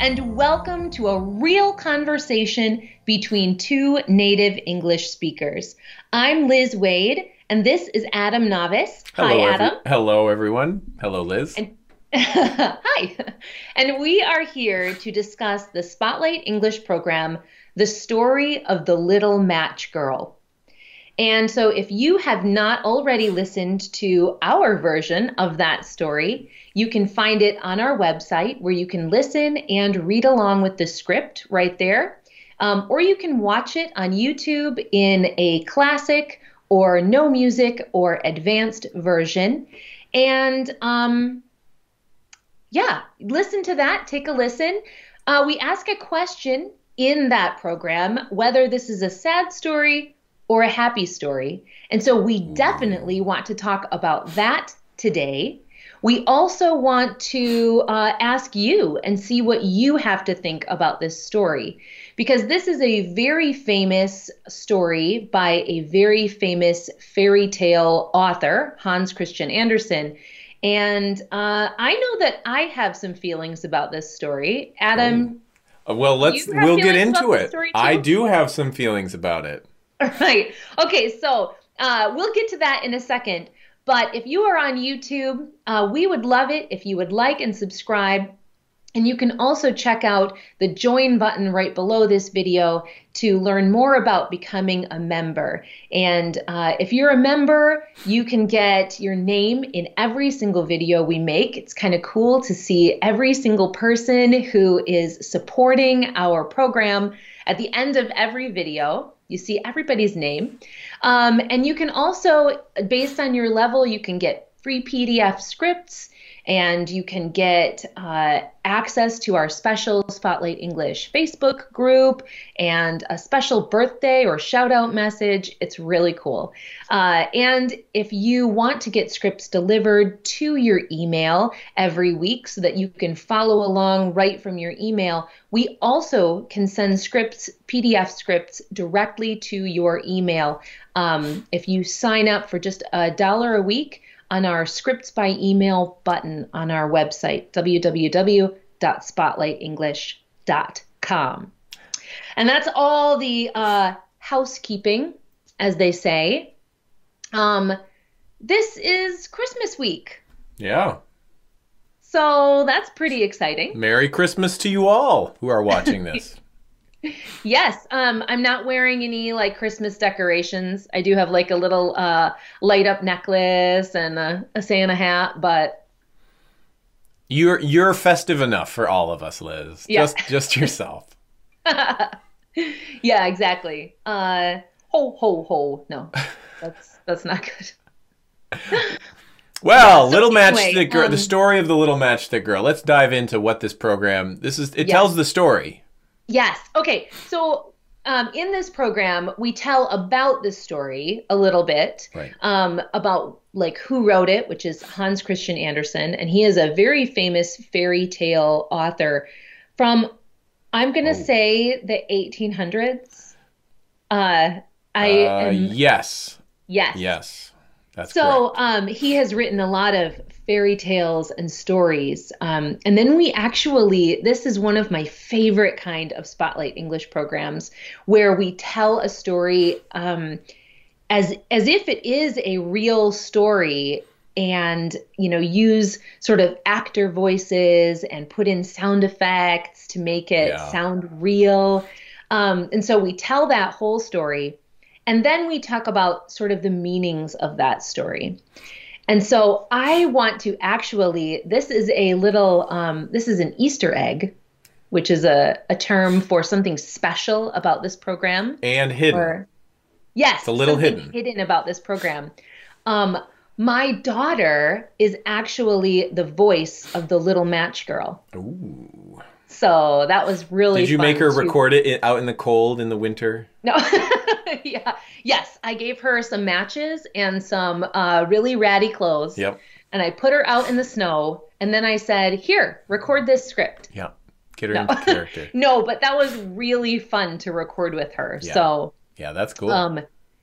and welcome to a real conversation between two native English speakers. I'm Liz Wade, and this is Adam Navis. Hello, Hi, every- Adam. hello, everyone. Hello, Liz. And- Hi. And we are here to discuss the Spotlight English program, The Story of the Little Match Girl. And so, if you have not already listened to our version of that story, you can find it on our website where you can listen and read along with the script right there. Um, or you can watch it on YouTube in a classic or no music or advanced version. And um, yeah, listen to that. Take a listen. Uh, we ask a question in that program whether this is a sad story or a happy story. And so we definitely want to talk about that today. We also want to uh, ask you and see what you have to think about this story. Because this is a very famous story by a very famous fairy tale author, Hans Christian Andersen. And uh, I know that I have some feelings about this story. Adam, Uh, well, let's we'll get into it. I do have some feelings about it. right. Okay, so uh, we'll get to that in a second. But if you are on YouTube, uh, we would love it if you would like and subscribe. And you can also check out the join button right below this video to learn more about becoming a member. And uh, if you're a member, you can get your name in every single video we make. It's kind of cool to see every single person who is supporting our program. At the end of every video, you see everybody's name. Um, and you can also, based on your level, you can get free PDF scripts and you can get uh, access to our special Spotlight English Facebook group and a special birthday or shout out message. It's really cool. Uh, and if you want to get scripts delivered to your email every week so that you can follow along right from your email, we also can send scripts, PDF scripts, directly to your email. Um, if you sign up for just a dollar a week, on our scripts by email button on our website, www.spotlightenglish.com. And that's all the uh, housekeeping, as they say. Um, this is Christmas week, Yeah. so that's pretty exciting. Merry Christmas to you all who are watching this. Yes, um, I'm not wearing any like Christmas decorations. I do have like a little uh, light up necklace and a, a Santa hat, but you're you're festive enough for all of us, Liz. Yeah. Just just yourself. yeah, exactly. Uh, ho ho ho. No, that's that's not good. Well, so little anyway, matchstick girl. um, the story of the little matchstick girl. Let's dive into what this program. This is. It Yes. tells the story. Yes. Okay. So um, in this program, we tell about the story a little bit, Right. um, about like who wrote it, which is Hans Christian Andersen, and he is a very famous fairy tale author from, I'm gonna Oh. say the 1800s. Uh, I uh, am, yes. yes. Yes. That's So um, he has written a lot of fairy tales and stories. Um, and then we actually, this is one of my favorite kind of Spotlight English programs where we tell a story um, as as if it is a real story and you know use sort of actor voices and put in sound effects to make it Yeah. sound real um, and so we tell that whole story and then we talk about sort of the meanings of that story and so i want to actually this is a little um, this is an easter egg which is a, a term for something special about this program and hidden. or yes, It's a little hidden. hidden about this program. Um, my daughter is actually the voice of the little match girl. Ooh. So that was really. Did you make her to- record it out in the cold in the winter? No. yeah. Yes, I gave her some matches and some uh, really ratty clothes. Yep. And I put her out in the snow, and then I said, "Here, record this script." Yeah. Get her No. into character. No, but that was really fun to record with her. Yeah. So, Yeah, that's cool. um,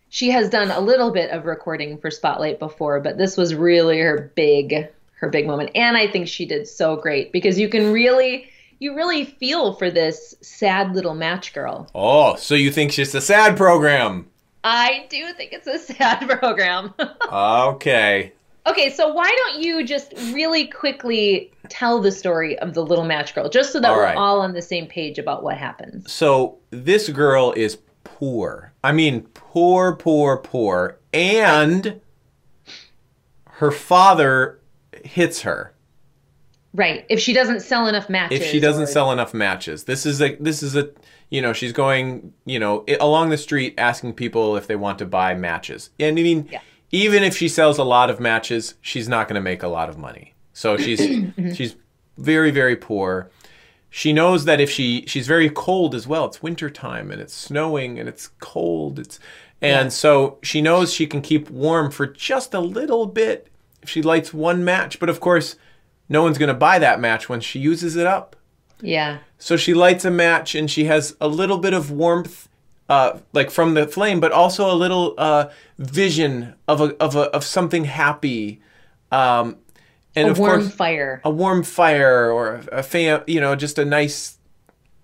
she has done a little bit of recording for Spotlight before, but this was really her big, her big moment. And I think she did so great because you can really, you really feel for this sad little match girl. oh, so you think she's a sad program? I do think it's a sad program. Okay. okay, so why don't you just really quickly tell the story of the little match girl, just so that All we're all on the same page about what happens. So this girl is poor. I mean, poor, poor, poor. And her father hits her Right. If she doesn't sell enough matches. if she doesn't or- sell enough matches. This is a this is a you know she's going you know along the street asking people if they want to buy matches. And I mean, Yeah. even if she sells a lot of matches, she's not going to make a lot of money. So she's mm-hmm. she's very very poor. She knows that if she she's very cold as well. It's winter time and it's snowing and it's cold. It's and so she knows she can keep warm for just a little bit if she lights one match. But of course, no one's going to buy that match when she uses it up. Yeah. So she lights a match and she has a little bit of warmth, uh, like from the flame, but also a little uh, vision of a, of a of something happy, um, and a of warm course fire. a warm fire or a, a fam, you know, just a nice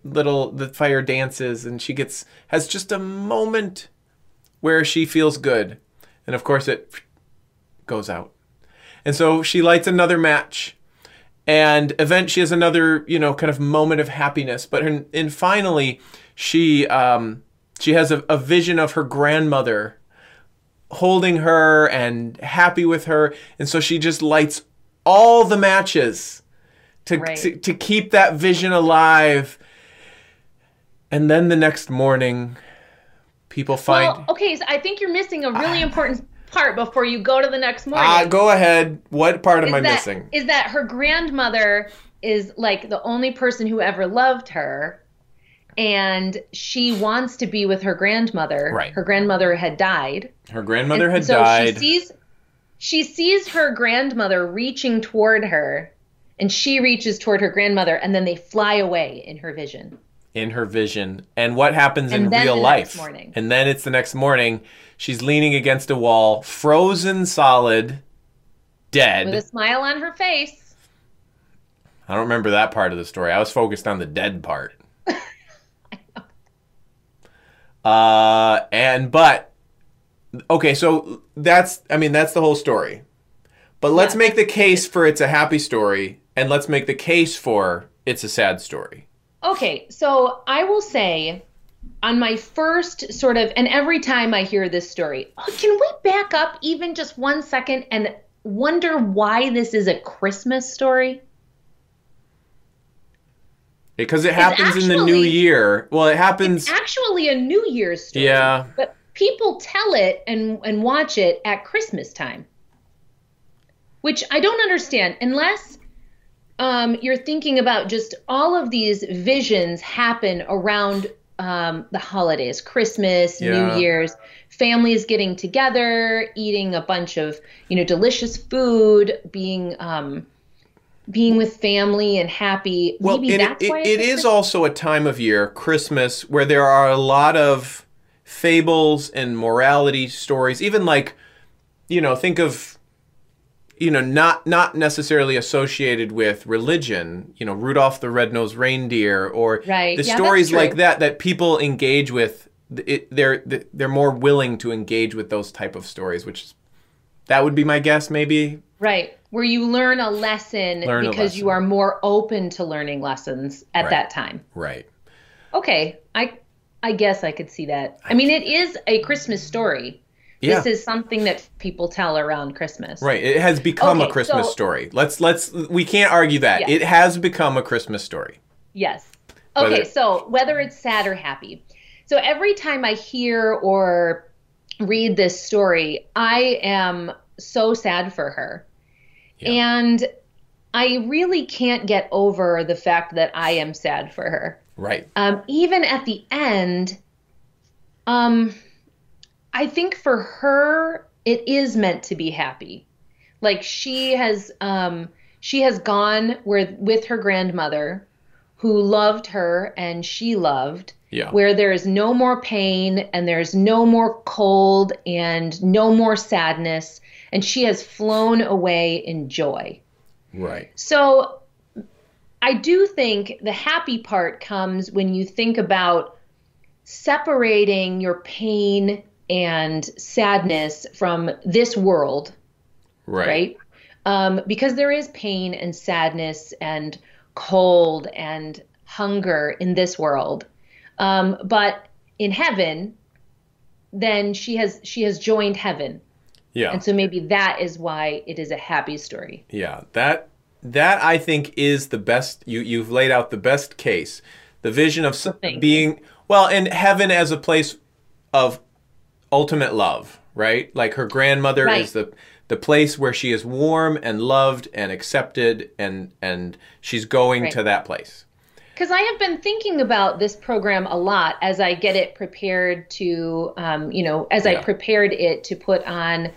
little the fire dances and she gets has just a moment where she feels good, and of course it goes out, and so she lights another match and event she has another you know kind of moment of happiness. But and, and finally she um she has a, a vision of her grandmother holding her and happy with her. And so she just lights all the matches to Right. to, to keep that vision alive. And then the next morning people find Well, okay, so I think you're missing a really important part before you go to the next morning. ah go ahead what part am i that, missing Is that her grandmother is like the only person who ever loved her, and she wants to be with her grandmother. Right. Her grandmother had died. her grandmother And had so died She sees, she sees her grandmother reaching toward her, and she reaches toward her grandmother, and then they fly away in her vision. In her vision and what happens And in real life. and then it's the next morning. She's leaning against a wall frozen solid dead. With a smile on her face. i don't remember that part of the story. I was focused on the dead part. Uh and but okay so that's i mean that's the whole story. But let's Yeah, make the case for it's a happy story and let's make the case for it's a sad story Okay, so I will say on my first sort of, and every time I hear this story, oh, can we back up even just one second and wonder why this is a Christmas story? because it happens in the new year well it happens It's Actually, a New Year's story. Yeah. But people tell it and, and watch it at Christmas time, which I don't understand unless um, you're thinking about just all of these visions happen around um, the holidays, Christmas, Yeah. New Year's, families getting together, eating a bunch of you know delicious food, being um, being with family and happy. Well, Maybe it, that's it- it is also a time of year, Christmas, where there are a lot of fables and morality stories. Even like, you know, think of, you know, not not necessarily associated with religion. You know, Rudolph the Red-Nosed Reindeer, or Right. the Yeah, stories like that that people engage with. It, they're they're more willing to engage with those type of stories, which is, that would be my guess, maybe. Right. Where you learn a lesson Learn a because you are more open to learning lessons at Right. that time. Right. Okay. I I guess I could see that. I mean, it is a Christmas story. Yeah. This is something that people tell around Christmas. Right. It has become a Christmas so- story. Let's let's we can't argue that. It has become a Christmas story. Yes. Whether- Okay, so whether it's sad or happy. So every time I hear or read this story, I am so sad for her. Yeah. And I really can't get over the fact that I am sad for her. Right. Um, even at the end, um, I think for her, it is meant to be happy. Like she has, um, she has gone where with her grandmother, who loved her and she loved, Yeah. where there is no more pain and there's no more cold and no more sadness, and she has flown away in joy. Right. So I do think the happy part comes when you think about separating your pain and sadness from this world, Right. right? Um, because there is pain and sadness and cold and hunger in this world. Um, but in heaven, then she has she has joined heaven. Yeah. And so maybe that is why it is a happy story. Yeah, that that I think is the best. You you've laid out the best case. The vision of s- being well, in heaven as a place of ultimate love, right? Like her grandmother Right. is the the place where she is warm and loved and accepted, and and she's going Right. to that place. Because I have been thinking about this program a lot as I get it prepared to, um, you know, as I prepared it to put on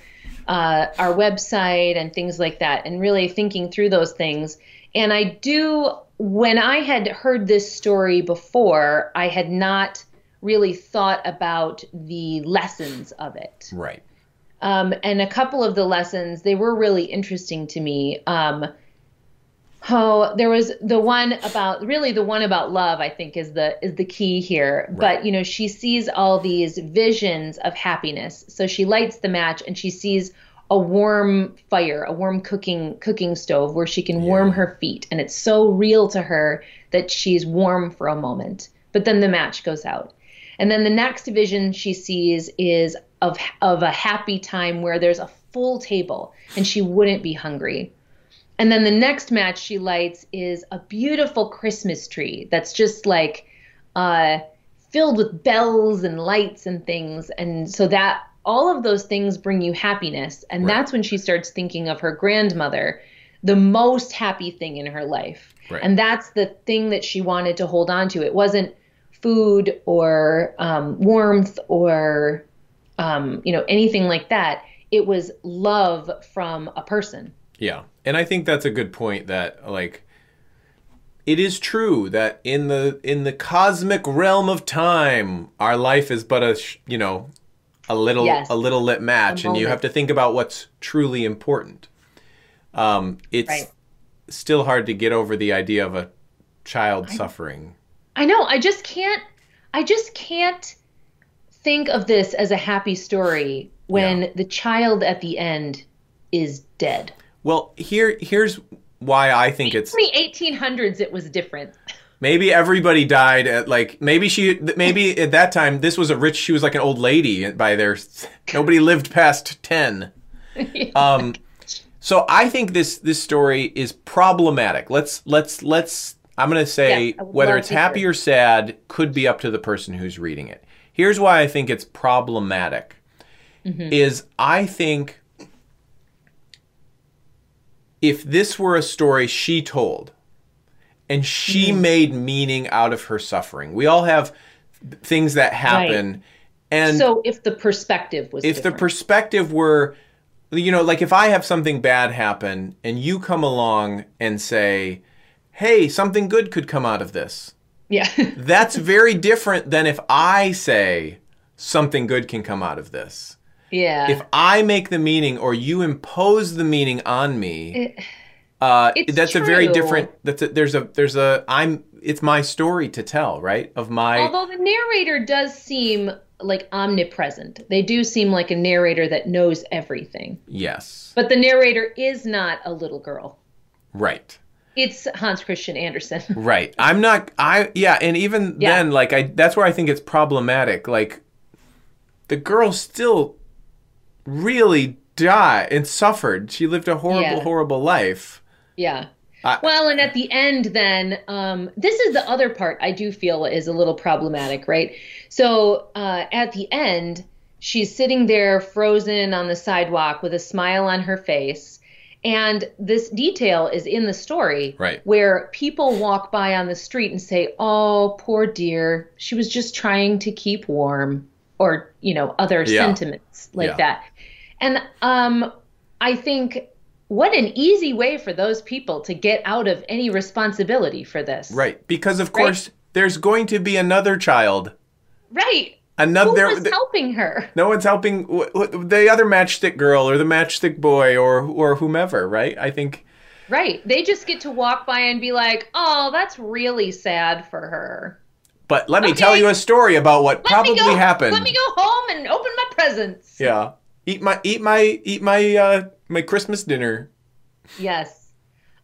uh, our website and things like that, and really thinking through those things. And I do, when I had heard this story before, I had not really thought about the lessons of it. Right. Um, and a couple of the lessons they were really interesting to me. Um, oh, there was the one about really the one about love. I think is the is the key here. But you know, she sees all these visions of happiness. So she lights the match and she sees a warm fire, a warm cooking cooking stove where she can warm her feet, and it's so real to her that she's warm for a moment. But then the match goes out. And then the next vision she sees is of of a happy time where there's a full table and she wouldn't be hungry. And then the next match she lights is a beautiful Christmas tree that's just like uh, filled with bells and lights and things. And so that all of those things bring you happiness. And Right. that's when she starts thinking of her grandmother, the most happy thing in her life. Right. And that's the thing that she wanted to hold on to. It wasn't food or um, warmth or um, you know anything like that. It was love from a person. Yeah. And I think that's a good point that like it is true that in the in the cosmic realm of time our life is but a sh- you know a little Yes. a little lit match and you have to think about what's truly important. Um it's Right. still hard to get over the idea of a child suffering. I know. I just can't. I just can't think of this as a happy story when Yeah. the child at the end is dead. Well, here here's why I think it's In the 1800s, it was different. Maybe everybody died at like maybe she maybe at that time this was a rich she was like an old lady by their nobody lived past 10. Um so I think this this story is problematic. Let's let's let's I'm going to say would whether it's happy or sad could be up to the person who's reading it. Here's why I think it's problematic. Mm-hmm. Is I think if this were a story she told and she Mm-hmm. made meaning out of her suffering. We all have things that happen and so if the perspective was if different. the perspective were you know like if i have something bad happen and you come along and say hey something good could come out of this. Yeah, that's very different than if i say something good can come out of this. Yeah, if i make the meaning or you impose the meaning on me uh, it's that's a very different that's a, there's a there's a i'm it's my story to tell right? Of my Although the narrator does seem like omnipresent, they do seem like a narrator that knows everything. yes. But the narrator is not a little girl. right It's Hans Christian Andersen. Right. I'm not I yeah, and even Yeah. then like I that's where I think it's problematic. Like the girl still really died and suffered. She lived a horrible Yeah. horrible life. Yeah. I- well, and at the end, then um, this is the other part I do feel is a little problematic, right? So uh, at the end, she's sitting there frozen on the sidewalk with a smile on her face. And this detail is in the story Right. where people walk by on the street and say, Oh, poor dear, she was just trying to keep warm, or, you know, other Yeah. sentiments like Yeah. that. And um, I think what an easy way for those people to get out of any responsibility for this. Right. Because of course there's going to be another child. Right. Another Who was helping her? No one's helping the other matchstick girl or the matchstick boy or or whomever, right? I think Right. They just get to walk by and be like, oh, that's really sad for her. but let me Okay. tell you a story about what Let probably go, happened. Let me go home and open my presents. Yeah. Eat my eat my eat my uh my Christmas dinner. Yes.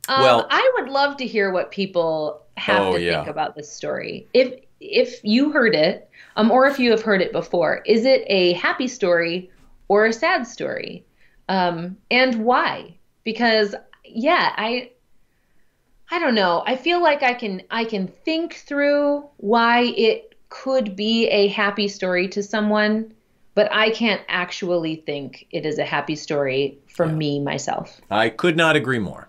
Um, Well- I would love to hear what people have Oh, to yeah. think about this story. If if you heard it, um, or if you have heard it before, is it a happy story or a sad story? Um, and why? Because yeah, I I don't know. I feel like I can I can think through why it could be a happy story to someone, but I can't actually think it is a happy story for me myself. I could not agree more.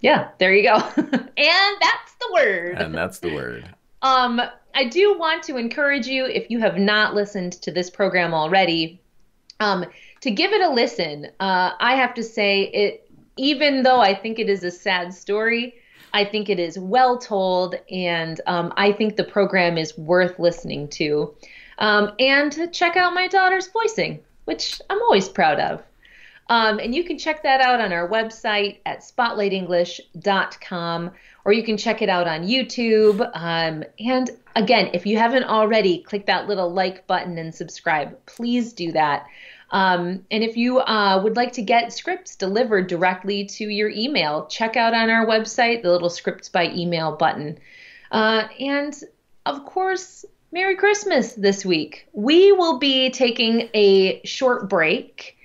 Yeah, there you go. and that's the word. And that's the word. Um, I do want to encourage you, if you have not listened to this program already, um, to give it a listen. Uh, I have to say, it even though I think it is a sad story, I think it is well told, and um, I think the program is worth listening to. Um, and to check out my daughter's voicing, which I'm always proud of. Um, and you can check that out on our website at spotlightenglish.com, or you can check it out on YouTube. Um, and again, if you haven't already, click that little like button and subscribe. Please do that. Um, and if you uh, would like to get scripts delivered directly to your email, check out on our website the little scripts by email button. Uh, and of course, Merry Christmas this week. We will be taking a short break.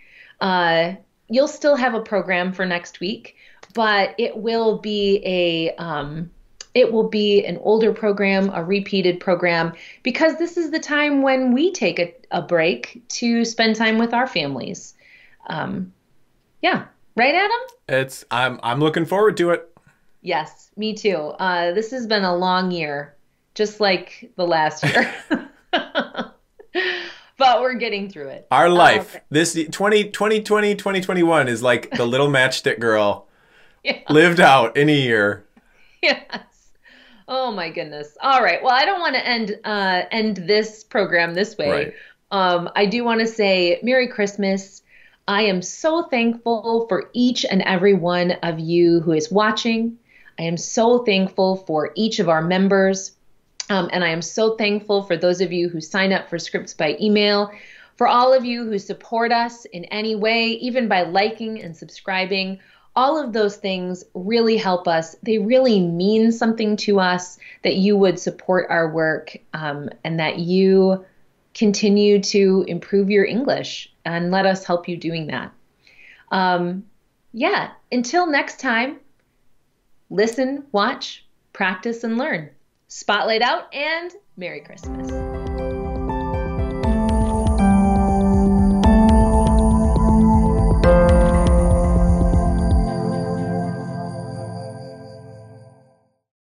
Uh, you'll still have a program for next week, but it will be a um, it will be an older program, a repeated program, because this is the time when we take a, a break to spend time with our families. Um, yeah, right, Adam? It's I'm I'm looking forward to it. Yes, me too. Uh, this has been a long year, just like the last year. but we're getting through it. Our life, this 20, 2020, 2021 is like the little matchstick girl Yeah. lived out in a year. yes. Oh my goodness. All right. Well, I don't want to end uh, end this program this way. Right. Um, I do want to say Merry Christmas. I am so thankful for each and every one of you who is watching. I am so thankful for each of our members. Um, and I am so thankful for those of you who sign up for scripts by email, for all of you who support us in any way, even by liking and subscribing. All of those things really help us. They really mean something to us that you would support our work um, and that you continue to improve your English and let us help you doing that. Um, yeah, until next time, listen, watch, practice, and learn. Spotlight out and Merry Christmas.